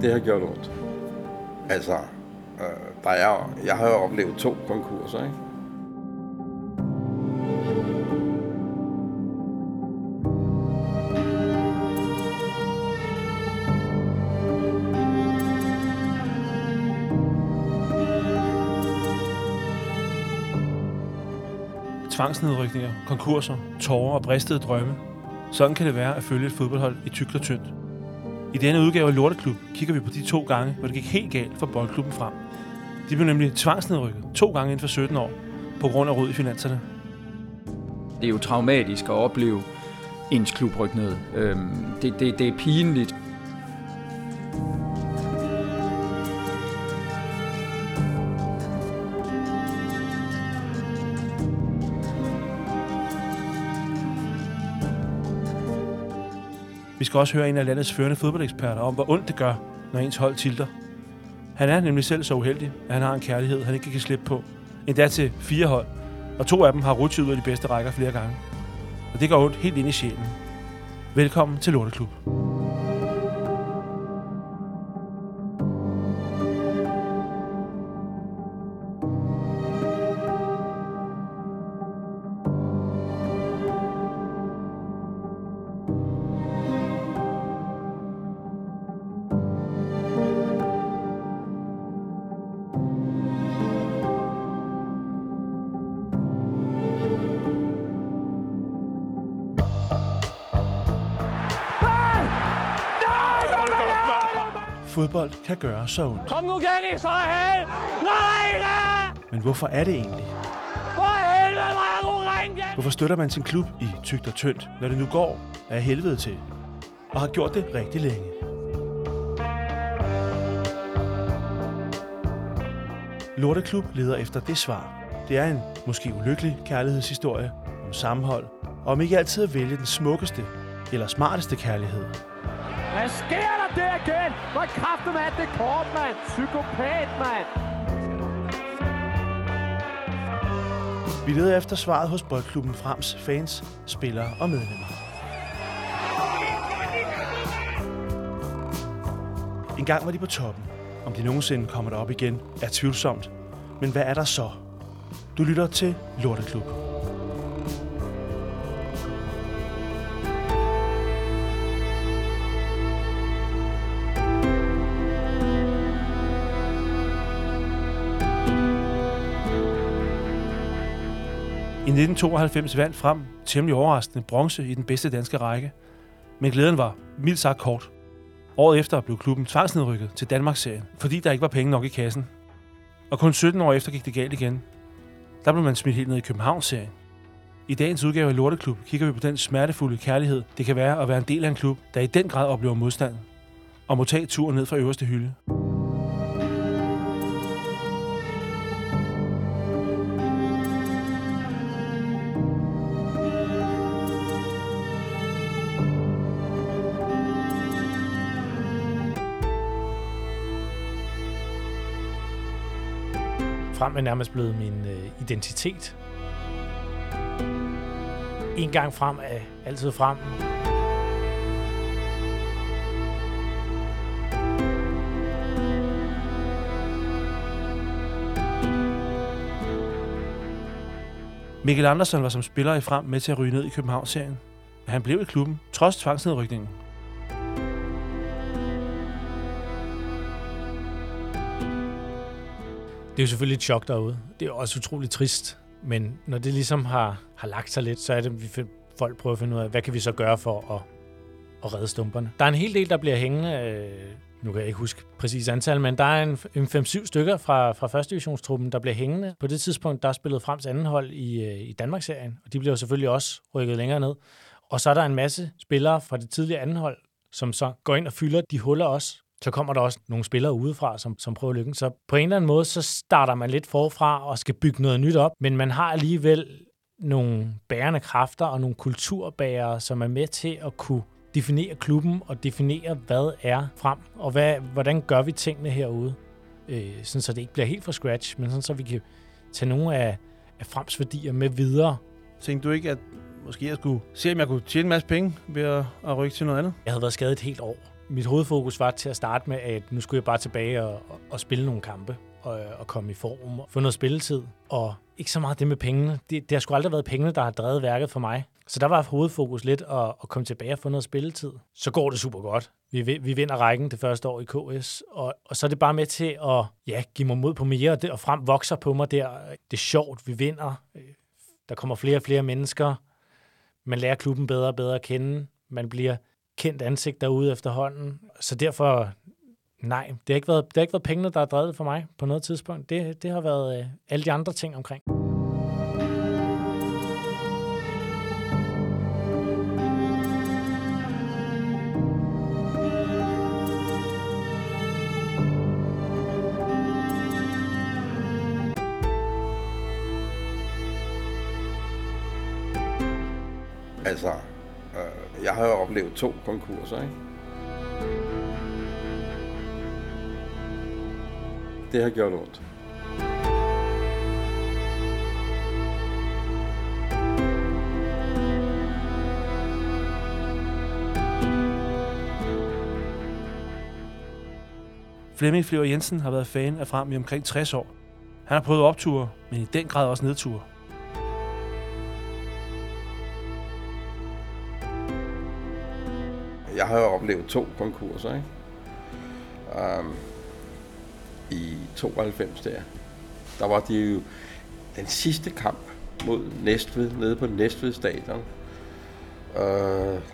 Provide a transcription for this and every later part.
Det har gjort ondt. Altså, øh, der er, jeg har jo oplevet to konkurser, ikke? tvangsnedrykninger, konkurser, tårer og bristede drømme. Sådan kan det være at følge et fodboldhold i tykt og tyndt. I denne udgave af Lorteklub kigger vi på de to gange, hvor det gik helt galt for boldklubben frem. De blev nemlig tvangsnedrykket to gange inden for 17 år, på grund af rød i finanserne. Det er jo traumatisk at opleve ens klub rykke ned. Øhm, det, det, det er pinligt. Skal også høre en af landets førende fodboldeksperter om, hvor ondt det gør, når ens hold tilter. Han er nemlig selv så uheldig, at han har en kærlighed, han ikke kan slippe på. Endda til fire hold, og to af dem har rutsjet ud af de bedste rækker flere gange. Og det går ondt helt ind i sjælen. Velkommen til Lorteklub. Fodbold kan gøre så ondt. Kom nu, er held! Nej, da! Men hvorfor er det egentlig? For helvede, hvor er du ringe! Hvorfor støtter man sin klub i tygt og tyndt, når det nu går af helvede til? Og har gjort det rigtig længe. Lorteklub leder efter det svar. Det er en måske ulykkelig kærlighedshistorie om sammenhold, og om ikke altid at vælge den smukkeste eller smarteste kærlighed. Hvad sker der der igen? Hvor kraften er det kort, mand? Psykopat, mand! Vi leder efter svaret hos Boldklubben Frems fans, spillere og medlemmer. En gang var de på toppen. Om de nogensinde kommer derop igen, er tvivlsomt. Men hvad er der så? Du lytter til Lorteklub. 1992 vandt frem temmelig overraskende bronze i den bedste danske række. Men glæden var mildt sagt kort. Året efter blev klubben tvangsnedrykket til Danmarksserien, fordi der ikke var penge nok i kassen. Og kun 17 år efter gik det galt igen. Der blev man smidt helt ned i Københavnsserien. I dagens udgave af Lorteklub kigger vi på den smertefulde kærlighed, det kan være at være en del af en klub, der i den grad oplever modstand, og må tage turen ned fra øverste hylde. Program er nærmest blevet min øh, identitet. En gang frem er altid frem. Mikkel Andersen var som spiller i frem med til at ryge ned i Københavnsserien. Men han blev i klubben, trods tvangsnedrykningen. Det er jo selvfølgelig et chok derude. Det er også utroligt trist. Men når det ligesom har, har lagt sig lidt, så er det, at vi find, folk prøver at finde ud af, hvad kan vi så gøre for at, at redde stumperne. Der er en hel del, der bliver hængende. Øh, nu kan jeg ikke huske præcis antal, men der er en, en 5-7 stykker fra, fra første divisionstruppen, der bliver hængende. På det tidspunkt, der spillede Frems anden hold i, øh, i Danmarksserien, og de bliver jo selvfølgelig også rykket længere ned. Og så er der en masse spillere fra det tidligere anden hold, som så går ind og fylder de huller også. Så kommer der også nogle spillere udefra, som, som prøver lykken. Så på en eller anden måde, så starter man lidt forfra og skal bygge noget nyt op, men man har alligevel nogle bærende kræfter og nogle kulturbærere, som er med til at kunne definere klubben og definere, hvad er frem, og hvad, hvordan gør vi tingene herude, øh, sådan så det ikke bliver helt fra scratch, men sådan så vi kan tage nogle af, af frems værdier med videre. Tænkte du ikke, at måske jeg skulle se, om jeg kunne tjene en masse penge ved at, at rykke til noget andet? Jeg havde været skadet et helt år, mit hovedfokus var til at starte med, at nu skulle jeg bare tilbage og, og, og spille nogle kampe og, og komme i form og få noget spilletid. Og ikke så meget det med pengene. Det, det har sgu aldrig været pengene, der har drevet værket for mig. Så der var hovedfokus lidt at, at komme tilbage og få noget spilletid. Så går det super godt. Vi, vi vinder rækken det første år i KS, og, og så er det bare med til at ja, give mig mod på mere, og, det, og frem vokser på mig der. Det er sjovt, vi vinder. Der kommer flere og flere mennesker. Man lærer klubben bedre og bedre at kende. Man bliver kendt ansigt derude efterhånden. Så derfor, nej, det har ikke været, det har ikke været pengene, der har drevet for mig på noget tidspunkt. Det, det har været øh, alle de andre ting omkring. Altså, jeg har jo oplevet to konkurser, ikke? Det har gjort ondt. Flemming Flever Jensen har været fan af Frem i omkring 60 år. Han har prøvet opture, men i den grad også nedture. Har jo oplevet to konkurser, ikke? Um, I 92 der, der var det jo den sidste kamp mod Næstved, nede på Næstved stadion. Uh,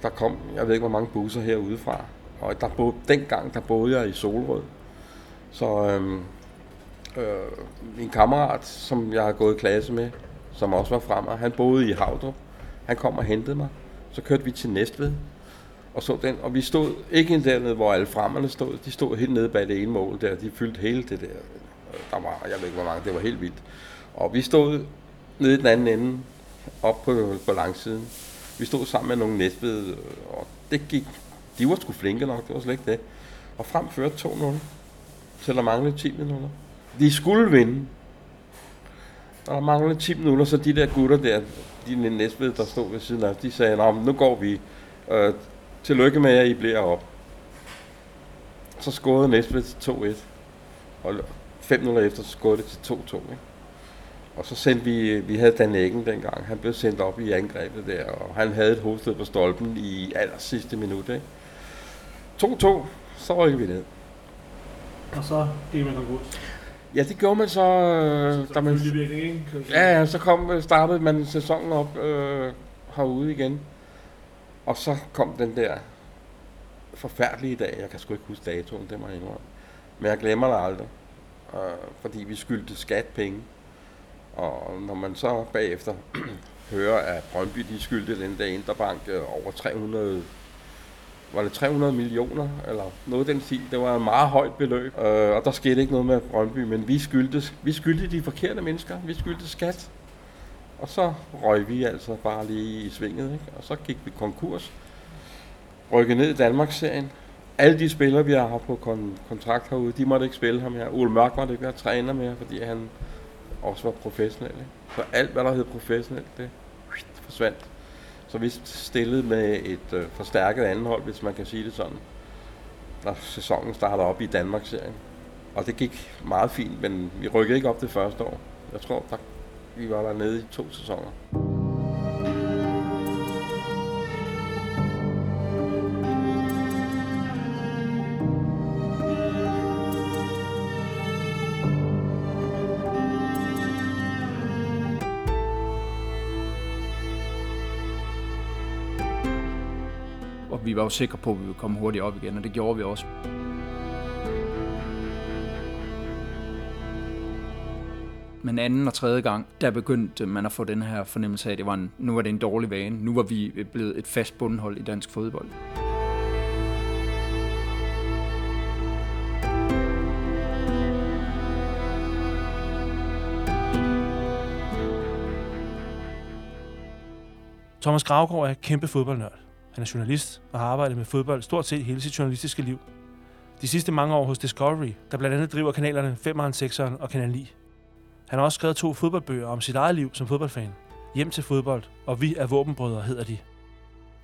der kom, jeg ved ikke hvor mange busser herude fra, og der bo, dengang der boede jeg i Solrød. Så øhm, øh, min kammerat, som jeg har gået i klasse med, som også var fremme, han boede i Havdrup. Han kom og hentede mig. Så kørte vi til Næstved og så den, og vi stod ikke dernede, hvor alle fremmerne stod. De stod helt nede bag det ene mål der. De fyldte hele det der. Der var, jeg ved ikke hvor mange, det var helt vildt. Og vi stod nede i den anden ende, op på, på langsiden. Vi stod sammen med nogle Næstved, og det gik, de var sgu flinke nok, det var slet ikke det. Og frem førte 2-0 til der manglede 10 minutter. De skulle vinde. Og der manglede 10 minutter, så de der gutter der, de næstved, der stod ved siden af, de sagde, Nå, nu går vi. Øh, tillykke med, at I bliver op. Så scorede Næstved til 2-1. Og fem minutter efter, så scorede det til 2-2. Ikke? Og så sendte vi, vi havde Dan Eggen dengang, han blev sendt op i angrebet der, og han havde et hovedstød på stolpen i aller sidste minut. Ikke? 2-2, så rykker vi ned. Og så gik man konkurs. Ja, det gjorde man så, øh, da man, virkelig ikke. ja, ja, så kom, startede man sæsonen op øh, herude igen. Og så kom den der forfærdelige dag, jeg kan sgu ikke huske datoen, det må jeg indrømme. Men jeg glemmer det aldrig, øh, fordi vi skyldte skat penge. Og når man så bagefter hører, at Brøndby de skyldte den der Interbank øh, over 300 var det 300 millioner, eller noget den stil. Det var et meget højt beløb, øh, og der skete ikke noget med Brøndby, men vi skyldte, vi skyldte de forkerte mennesker. Vi skyldte skat. Og så røg vi altså bare lige i svinget, ikke? og så gik vi konkurs. Rykkede ned i Danmarksserien. Alle de spillere, vi har haft på kon- kontrakt herude, de måtte ikke spille ham her. Ole Mørk måtte ikke være træner mere, fordi han også var professionel. Ikke? Så alt, hvad der hed professionelt, det forsvandt. Så vi stillede med et øh, forstærket andenhold, hvis man kan sige det sådan, når sæsonen starter op i Danmarksserien. Og det gik meget fint, men vi rykkede ikke op det første år. Jeg tror, der, vi var der nede i to sæsoner. Og vi var jo sikre på, at vi ville komme hurtigt op igen, og det gjorde vi også. Men anden og tredje gang, der begyndte man at få den her fornemmelse af, at det var en, nu var det en dårlig vane. Nu var vi blevet et fast bundhold i dansk fodbold. Thomas Gravgaard er kæmpe fodboldnørd. Han er journalist og har arbejdet med fodbold stort set hele sit journalistiske liv. De sidste mange år hos Discovery, der blandt andet driver kanalerne 5'eren, 6'eren og Kanal 9. Han har også skrevet to fodboldbøger om sit eget liv som fodboldfan. Hjem til fodbold og Vi er våbenbrødre hedder de.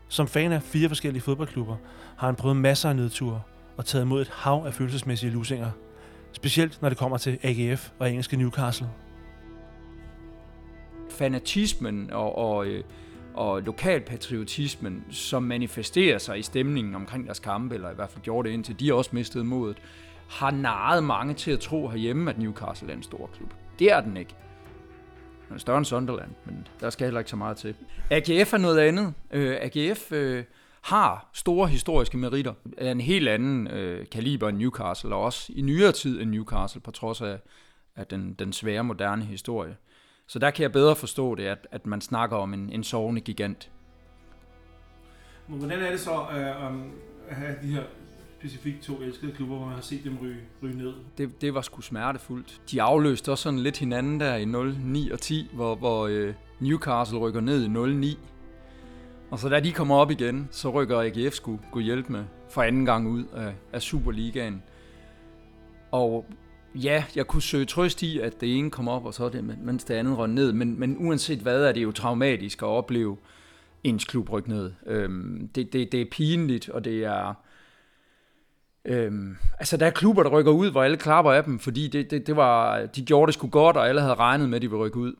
Som fan af fire forskellige fodboldklubber har han prøvet masser af nedture og taget imod et hav af følelsesmæssige lusinger. Specielt når det kommer til AGF og engelske Newcastle. Fanatismen og, og, øh, og lokalpatriotismen, som manifesterer sig i stemningen omkring deres kampe, eller i hvert fald gjorde det indtil de også mistede modet, har naret mange til at tro herhjemme, at Newcastle er en stor klub. Det er den ikke. Den er større end Sunderland, men der skal heller ikke så meget til. AGF er noget andet. Øh, AGF øh, har store historiske meritter af en helt anden øh, kaliber end Newcastle, og også i nyere tid end Newcastle, på trods af, af den, den svære moderne historie. Så der kan jeg bedre forstå det, at, at man snakker om en, en sovende gigant. Men hvordan er det så øh, um, at have de her specifikt to elskede klubber, hvor man har set dem ryge, ryge ned? Det, det var sgu smertefuldt. De afløste også sådan lidt hinanden der i 0, 9 og 10, hvor, hvor øh, Newcastle rykker ned i 0, 9. Og så da de kommer op igen, så rykker AGF sgu gå hjælpe med for anden gang ud af, af Superligaen. Og ja, jeg kunne søge trøst i, at det ene kom op, og så det, mens det andet røg ned. Men, men uanset hvad, er det jo traumatisk at opleve ens klub rykke ned. Øhm, det, det, det er pinligt, og det er... Øhm, altså, der er klubber, der rykker ud, hvor alle klapper af dem, fordi det, det, det var, de gjorde det sgu godt, og alle havde regnet med, at de ville rykke ud.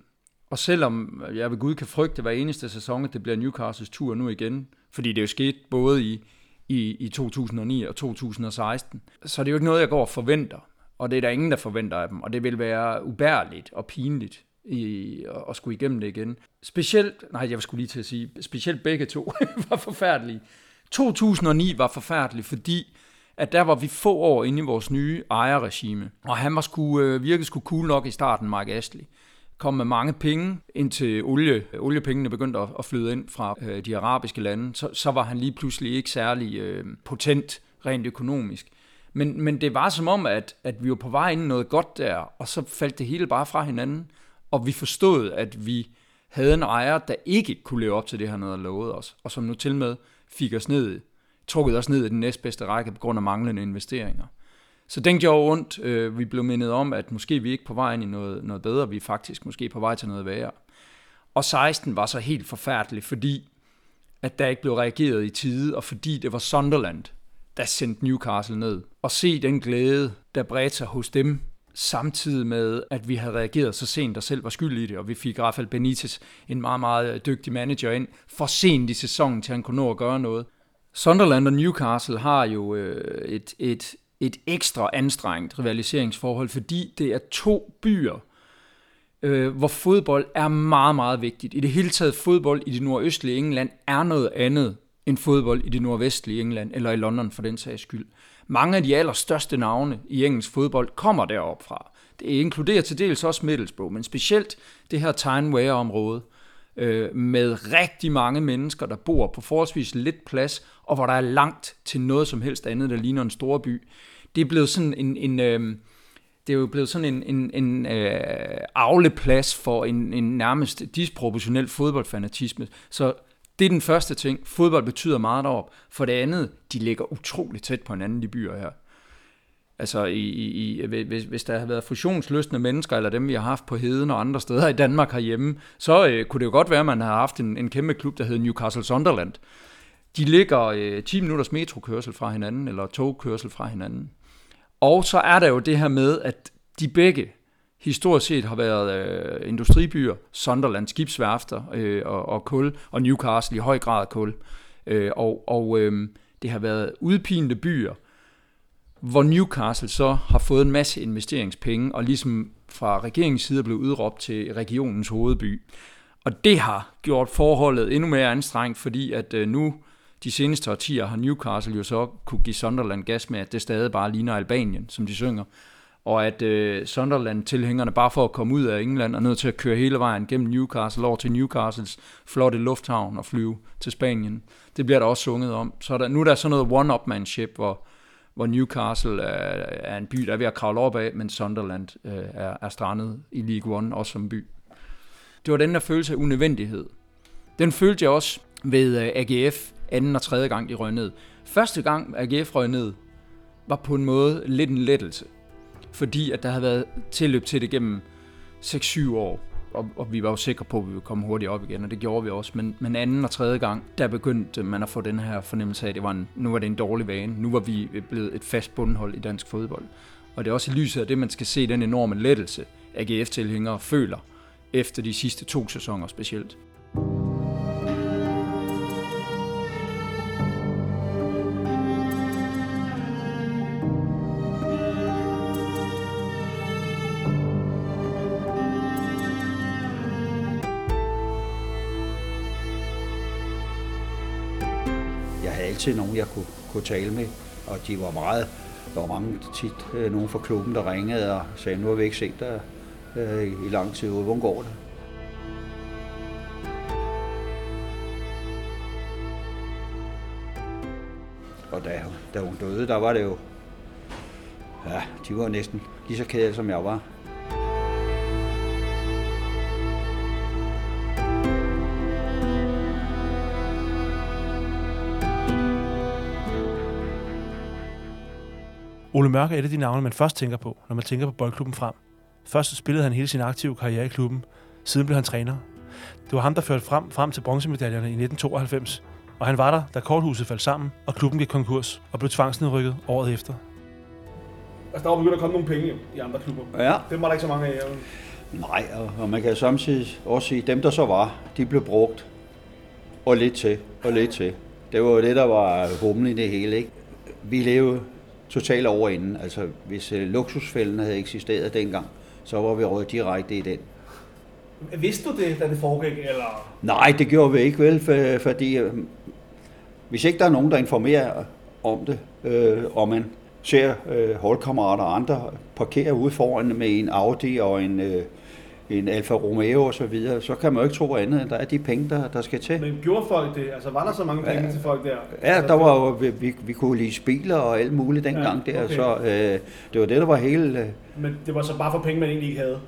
Og selvom jeg ved Gud kan frygte hver eneste sæson, at det bliver Newcastles tur nu igen, fordi det jo sket både i, i, i 2009 og 2016, så det er jo ikke noget, jeg går og forventer. Og det er der ingen, der forventer af dem. Og det vil være ubærligt og pinligt i, at, at skulle igennem det igen. Specielt, nej, jeg skulle lige til at sige, specielt begge to var forfærdelige. 2009 var forfærdelig, fordi at der var vi få år inde i vores nye ejerregime. Og han var sku, øh, virkelig skulle cool nok i starten, Mark Astley kom med mange penge, indtil olie, oliepengene begyndte at, at flyde ind fra øh, de arabiske lande, så, så var han lige pludselig ikke særlig øh, potent rent økonomisk. Men, men det var som om, at, at vi var på vej ind i noget godt der, og så faldt det hele bare fra hinanden, og vi forstod, at vi havde en ejer, der ikke kunne leve op til det, han havde lovet os, og som nu til med fik os ned, trukket os ned i den næstbedste række på grund af manglende investeringer. Så den gjorde ondt. Øh, vi blev mindet om, at måske vi ikke på vej ind i noget, noget bedre, vi er faktisk måske på vej til noget værre. Og 16 var så helt forfærdeligt, fordi at der ikke blev reageret i tide, og fordi det var Sunderland, der sendte Newcastle ned. Og se den glæde, der bredte sig hos dem, samtidig med, at vi havde reageret så sent og selv var skyld i det, og vi fik Rafael Benitez, en meget, meget dygtig manager ind, for sent i sæsonen, til han kunne nå at gøre noget. Sunderland og Newcastle har jo øh, et, et, et ekstra anstrengt rivaliseringsforhold, fordi det er to byer, øh, hvor fodbold er meget, meget vigtigt. I det hele taget fodbold i det nordøstlige England er noget andet end fodbold i det nordvestlige England, eller i London for den sags skyld. Mange af de allerstørste navne i engelsk fodbold kommer derop fra. Det inkluderer til dels også Middlesbrough, men specielt det her Tyne-Wear-område, øh, med rigtig mange mennesker, der bor på forholdsvis lidt plads, og hvor der er langt til noget som helst andet, der ligner en stor by. Det er blevet sådan en, en øh, det er jo blevet sådan en, en, en øh, afleplads for en, en nærmest disproportionel fodboldfanatisme. Så det er den første ting. Fodbold betyder meget derop. For det andet, de ligger utroligt tæt på hinanden, de byer her. Altså, i, i, hvis, hvis der har været fusionsløsne mennesker, eller dem, vi har haft på Heden og andre steder i Danmark herhjemme, så øh, kunne det jo godt være, at man har haft en, en kæmpe klub, der hed Newcastle Sunderland. De ligger øh, 10 minutters metrokørsel fra hinanden, eller togkørsel fra hinanden. Og så er der jo det her med, at de begge historisk set har været øh, industribyer, Sunderland, skibsværfter øh, og, og kul, og Newcastle i høj grad kul. Øh, og og øh, det har været udpinte byer, hvor Newcastle så har fået en masse investeringspenge, og ligesom fra regeringens side er blevet udråbt til regionens hovedby. Og det har gjort forholdet endnu mere anstrengt, fordi at øh, nu de seneste årtier har Newcastle jo så kunne give Sunderland gas med, at det stadig bare ligner Albanien, som de synger. Og at øh, Sunderland-tilhængerne bare for at komme ud af England er nødt til at køre hele vejen gennem Newcastle over til Newcastles flotte lufthavn og flyve til Spanien. Det bliver der også sunget om. Så der, nu er der sådan noget one-upmanship, hvor, hvor Newcastle er, er en by, der er ved at kravle op af, men Sunderland øh, er, er strandet i League One, også som by. Det var den der følelse af unødvendighed. Den følte jeg også ved øh, AGF, anden og tredje gang de røg ned. Første gang AGF røg ned, var på en måde lidt en lettelse. Fordi at der havde været tilløb til det gennem 6-7 år. og, og vi var jo sikre på, at vi ville komme hurtigt op igen, og det gjorde vi også. Men, men anden og tredje gang, der begyndte man at få den her fornemmelse af, at det var en, nu var det en dårlig vane. Nu var vi blevet et fast bundhold i dansk fodbold. Og det er også i lyset af det, man skal se den enorme lettelse, AGF-tilhængere føler efter de sidste to sæsoner specielt. Altid nogen, jeg kunne, kunne tale med, og de var meget, der var mange tit øh, nogen fra klubben, der ringede og sagde, nu har vi ikke set dig øh, i lang tid, hvordan går det? Og da, da hun døde, der var det jo, ja, de var næsten lige så kede, som jeg var. Ole Mørk er et af de navne, man først tænker på, når man tænker på boldklubben frem. Først spillede han hele sin aktive karriere i klubben, siden blev han træner. Det var ham, der førte frem, frem til bronzemedaljerne i 1992, og han var der, da korthuset faldt sammen, og klubben gik konkurs og blev tvangsnedrykket året efter. Altså, der var begyndt at komme nogle penge i andre klubber. Ja. Det var der ikke så mange af. Nej, og, man kan samtidig også sige, at dem, der så var, de blev brugt og lidt til, og lidt til. Det var jo det, der var humlen i det hele, ikke? Vi levede totalt over inden. Altså, hvis uh, luksusfælden havde eksisteret dengang, så var vi råd direkte i den. Vidste du det, da det foregik, eller? Nej, det gjorde vi ikke vel, for, fordi uh, hvis ikke der er nogen, der informerer om det, uh, og man ser uh, holdkammerater og andre parkere ude foran med en Audi og en uh, en Alfa Romeo og så videre, så kan man jo ikke tro andet, end der er de penge, der, der skal til. Men gjorde folk det? Altså var der så mange penge ja, til folk der? Ja, altså, der var jo, vi, vi kunne lige biler og alt muligt dengang ja, okay. der, så øh, det var det, der var hele... Øh, Men det var så bare for penge, man egentlig ikke havde?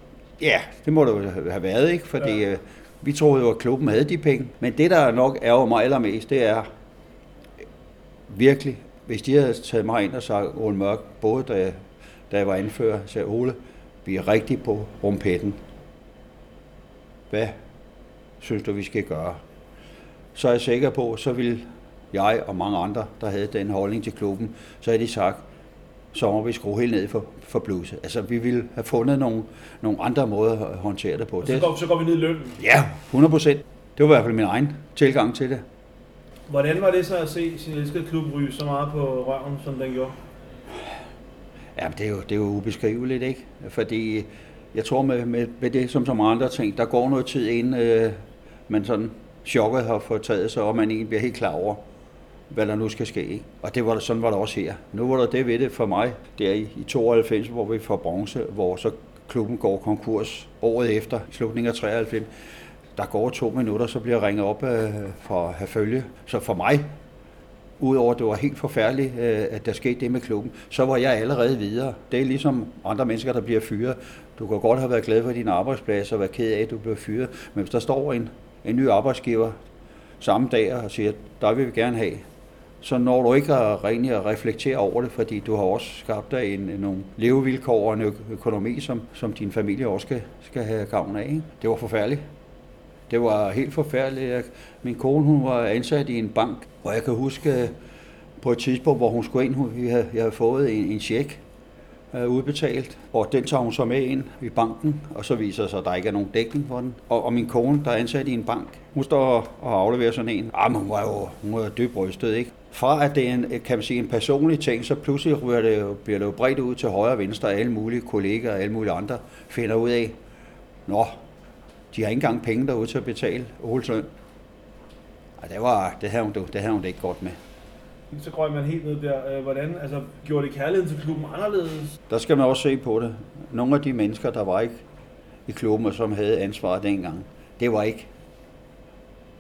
Ja, det må det jo have været, ikke? Fordi ja. øh, vi troede jo, at klubben havde de penge. Men det, der nok er mig allermest, det er virkelig, hvis de havde taget mig ind og sagt, Ole Mørk, både da, da jeg var anfører, sagde Ole, vi er rigtig på rumpetten hvad synes du, vi skal gøre? Så er jeg sikker på, så vil jeg og mange andre, der havde den holdning til klubben, så har de sagt, så må vi skrue helt ned for, for bluset. Altså, vi vil have fundet nogle, nogle andre måder at håndtere det på. Og så, går, så går vi ned i lønnen? Ja, 100 procent. Det var i hvert fald min egen tilgang til det. Hvordan var det så at se sin elskede klub ryge så meget på røven, som den gjorde? Ja, det er jo, det er jo ubeskriveligt, ikke? Fordi jeg tror med, med, med det, som så mange andre ting, der går noget tid inden øh, man sådan chokket har fået taget sig, og man egentlig bliver helt klar over, hvad der nu skal ske. Ikke? Og det var, sådan var det også her. Nu var der det ved det for mig, der i, i 92, hvor vi får bronze, hvor så klubben går konkurs året efter, i slutningen af 93. Der går to minutter, så bliver jeg ringet op øh, for at have følge. Så for mig Udover at det var helt forfærdeligt, øh, at der skete det med klubben, så var jeg allerede videre. Det er ligesom andre mennesker, der bliver fyret. Du kan godt have været glad for din arbejdsplads og være ked af, at du blev fyret. Men hvis der står en, en ny arbejdsgiver samme dag og siger, der vil vi gerne have, så når du ikke at rigtig at reflektere over det, fordi du har også skabt dig en, nogle levevilkår og en økonomi, som, som din familie også skal, skal have gavn af. Ikke? Det var forfærdeligt. Det var helt forfærdeligt. Min kone hun var ansat i en bank, og jeg kan huske øh, på et tidspunkt, hvor hun skulle ind, hun, jeg, havde, jeg havde fået en, en check uh, udbetalt, og den tager hun så med ind i banken, og så viser sig, at der ikke er nogen dækning for den. Og, og min kone, der er ansat i en bank, hun står og afleverer sådan en. Ah, men hun var jo hun var dybt rystet, ikke? Fra at det er en, kan man sige, en personlig ting, så pludselig bliver det, jo, bliver det jo bredt ud til højre og venstre, og alle mulige kolleger og alle mulige andre finder ud af, Nå, de har ikke engang penge derude til at betale Oles løn. Og det, var, det, havde hun, det havde hun det ikke godt med. Så går man helt ned der. Øh, hvordan, altså, gjorde det kærligheden til klubben anderledes? Der skal man også se på det. Nogle af de mennesker, der var ikke i klubben, og som havde ansvaret dengang, det var ikke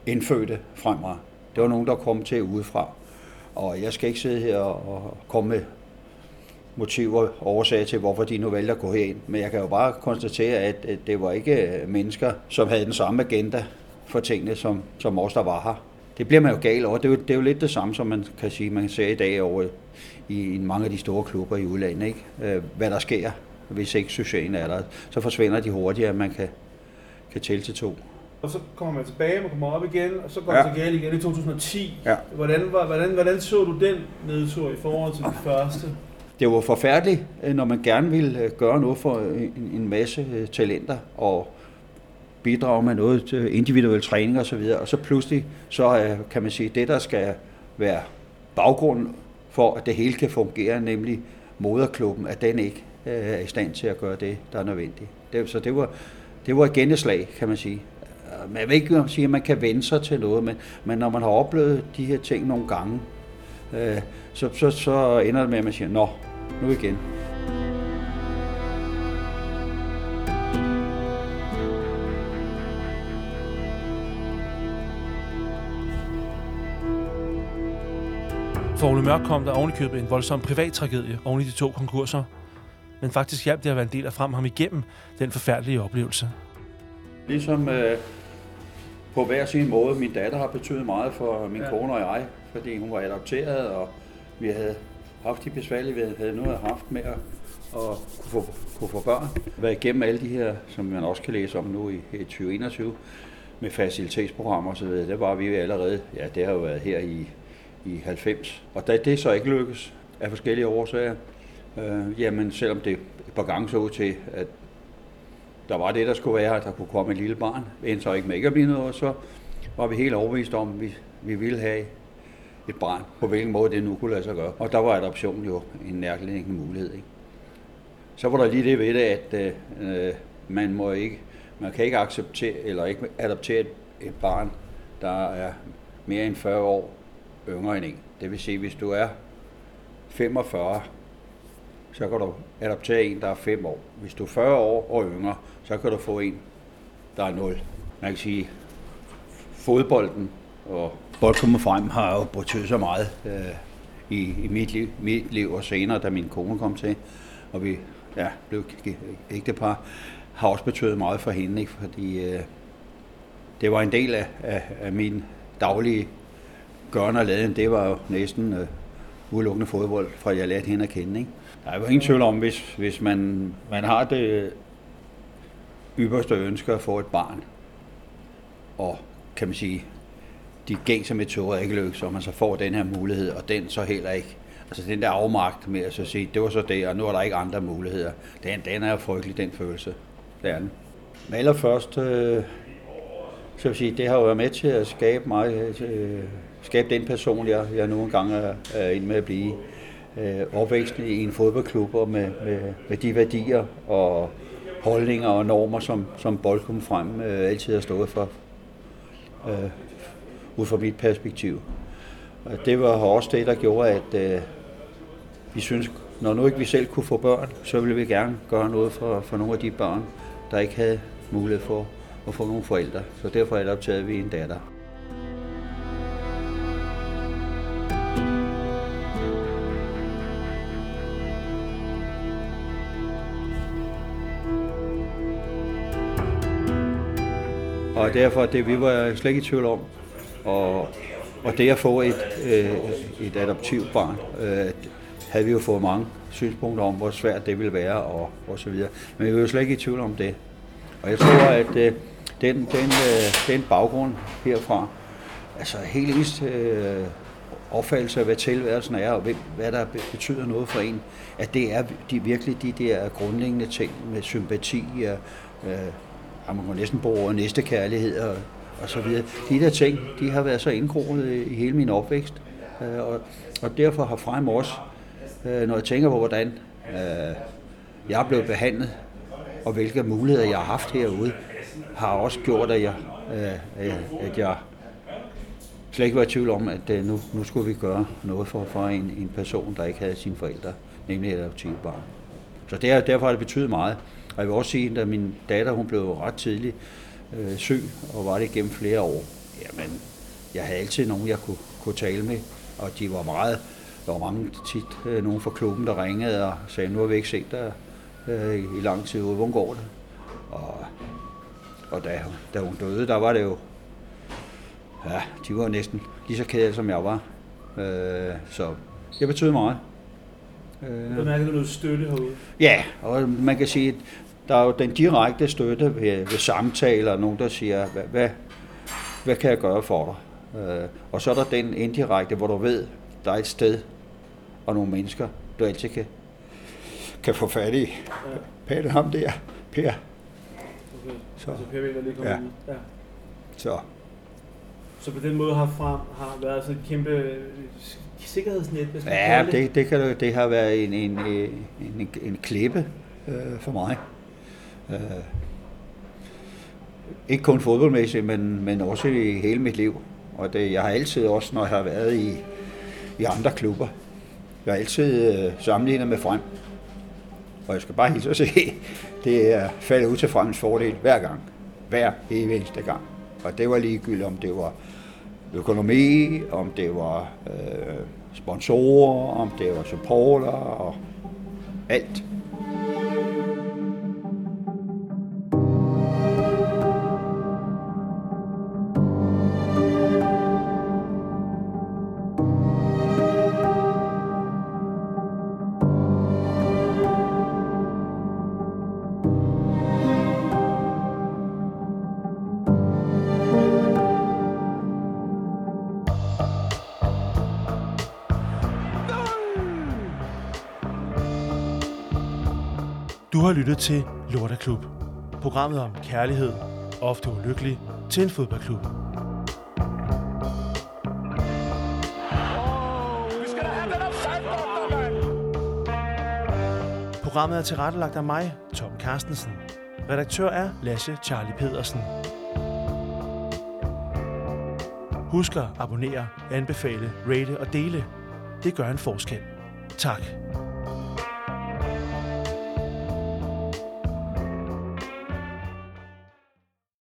indfødte fremad. Det var nogen, der kom til udefra. Og jeg skal ikke sidde her og komme med motiver og årsager til, hvorfor de nu valgte at gå herind. Men jeg kan jo bare konstatere, at det var ikke øh, mennesker, som havde den samme agenda for tingene, som, som os, der var her. Det bliver man jo gal over. Det er jo, det er jo lidt det samme, som man kan sige, man ser i dag over i, mange af de store klubber i udlandet. Ikke? Øh, hvad der sker, hvis ikke succesen er der, så forsvinder de hurtigere, man kan, kan tælle til to. Og så kommer man tilbage, man kommer op igen, og så går Ja. man til galt igen i 2010. Ja. Hvordan, var, hvordan, hvordan så du den nedtur i forhold til den første? Det var forfærdeligt, øh, når man gerne ville øh, gøre noget for en, en masse talenter og bidrage med noget til individuel træning og så videre. Og så pludselig, så øh, kan man sige, det der skal være baggrunden for, at det hele kan fungere, nemlig moderklubben, at den ikke øh, er i stand til at gøre det, der er nødvendigt. Det, så det var, det var et genneslag, kan man sige. Man vil ved ikke, om siger, at man kan vende sig til noget, men, men når man har oplevet de her ting nogle gange, øh, så, så, så ender det med, at man siger, nå, nu igen. For Ole Mørk kom der ovenikøbet en voldsom privat tragedie oven i de to konkurser. Men faktisk hjalp det at være en del af frem ham igennem den forfærdelige oplevelse. Ligesom øh, på hver sin måde, min datter har betydet meget for min Ja. kone og jeg, fordi hun var adopteret, og vi havde haft de besværlige, vi havde nu havde haft med at, at kunne, få, kunne få børn. Været igennem alle de her, som man også kan læse om nu i, i 2021, med facilitetsprogrammer osv. Det var vi jo allerede, ja det har jo været her i, i 90. Og da det så ikke lykkes af forskellige årsager, øh, jamen selvom det et par gange så ud til, at der var det, der skulle være, at der kunne komme et lille barn, endte så ikke med ikke at blive noget, og så var vi helt overbevist om, at vi, vi ville have et barn, på hvilken måde det nu kunne lade sig gøre. Og der var adoption jo en nærliggende mulighed. Ikke? Så var der lige det ved det, at øh, øh man må ikke, man kan ikke acceptere eller ikke adoptere et, et barn, der er mere end 40 år yngre end en. Det vil sige, hvis du er 45, så kan du adoptere en, der er 5 år. Hvis du er 40 år og yngre, så kan du få en, der er 0. Man kan sige, fodbolden og boldkommen frem har jo betydet så meget øh, i, i mit, liv, mit liv og senere, da min kone kom til, og vi ja, blev ægtepar, har også betydet meget for hende, ikke? fordi øh, det var en del af, af, af min daglige gørne og laden. Det var jo næsten øh, udelukkende fodbold, fra jeg lærte hende at kende. Ikke? Der er jo ingen tvivl om, hvis, hvis man, man har det ypperste ønske at få et barn, og kan man sige, de gængse metoder ikke lykkes, så man så får den her mulighed, og den så heller ikke. Altså den der afmagt med at så sige, det var så det, og nu er der ikke andre muligheder. Den, den er jo frygtelig, den følelse. Det er den. Men allerførst, øh, så vil jeg sige, det har jo været med til at skabe mig, øh, skabe den person, jeg, jeg nu gange er, er inde med at blive. Øh, opvæksten i en fodboldklub og med, med, med de værdier og holdninger og normer, som, som Boldklub frem øh, altid har stået for, øh, ud fra mit perspektiv. Og det var også det, der gjorde, at øh, vi synes, når nu ikke vi selv kunne få børn, så ville vi gerne gøre noget for, for nogle af de børn, der ikke havde mulighed for at få nogle forældre. Så derfor adopterede vi en datter. Og derfor, det vi var slet ikke i tvivl om, og, og det at få et, øh, et adoptivt barn, øh, havde vi jo fået mange synspunkter om, hvor svært det ville være, og, og så videre. Men vi var jo slet ikke i tvivl om det. Og jeg tror, at øh, den, den, øh, den baggrund herfra, altså helt ens øh, opfattelse af, hvad tilværelsen er, og hvad der betyder noget for en, at det er de, virkelig de der grundlæggende ting med sympati og øh, ja, man kunne næsten bruge ordet næste kærlighed og, og så videre. De der ting, de har været så indgroet øh, i, hele min opvækst, øh, og, og derfor har frem også, øh, når jeg tænker på, hvordan øh, jeg er blevet behandlet, og hvilke muligheder jeg har haft herude, har også gjort, at jeg, øh, øh, at jeg slet ikke var i tvivl om, at øh, nu, nu skulle vi gøre noget for, for en, en person, der ikke havde sine forældre, nemlig et adoptivt barn. Så det er, derfor har det betydet meget. Og jeg vil også sige, at min datter hun blev ret tidligt øh, syg, og var det gennem flere år. Jamen, jeg havde altid nogen, jeg kunne, kunne tale med, og de var meget, der var mange tit øh, nogen fra klubben, der ringede og sagde, nu har vi ikke set dig øh, i lang tid, hvordan går det? Og, og da, da hun døde, der var det jo, ja, de var næsten lige så kede, som jeg var. Øh, så det betød meget. Øh, Der mærker du noget støtte herude. Ja, og man kan sige, at Der er jo den direkte støtte ved, ved samtaler, nogen der siger, hvad, hvad, hvad kan jeg gøre for dig? Øh, og så er der den indirekte, hvor du ved, der er et sted og nogle mennesker, du altid kan, kan få fat i. Pæt ham der, Per. Okay. Så, Altså Per Vind er lige Ja. ud. Ja. så. Så på den måde har frem har været sådan et kæmpe øh, sikkerhedsnet, hvis Ja, det, det, kan, det- det har været en, en, en, en, en klippe øh, for mig. Øh, ikke kun fodboldmæssigt, men, men også i hele mit liv. Og det, jeg har altid også, når jeg har været i, i andre klubber, jeg har altid øh, sammenlignet med frem. Og jeg skal bare hilse at se, det er faldet ud til Frems fordel hver gang. Hver evig eneste gang. Og det var ligegyldigt, om det var økonomi, om det var øh, sponsorer, om det var supporter og alt. Du har lyttet til Lorteklub. Programmet om kærlighed, ofte ulykkelig, til en fodboldklub. Programmet er tilrettelagt af mig, Tom Carstensen. Redaktør er Lasse Charlie Pedersen. Husk at abonnere, anbefale, rate og dele. Det gør en forskel. Tak.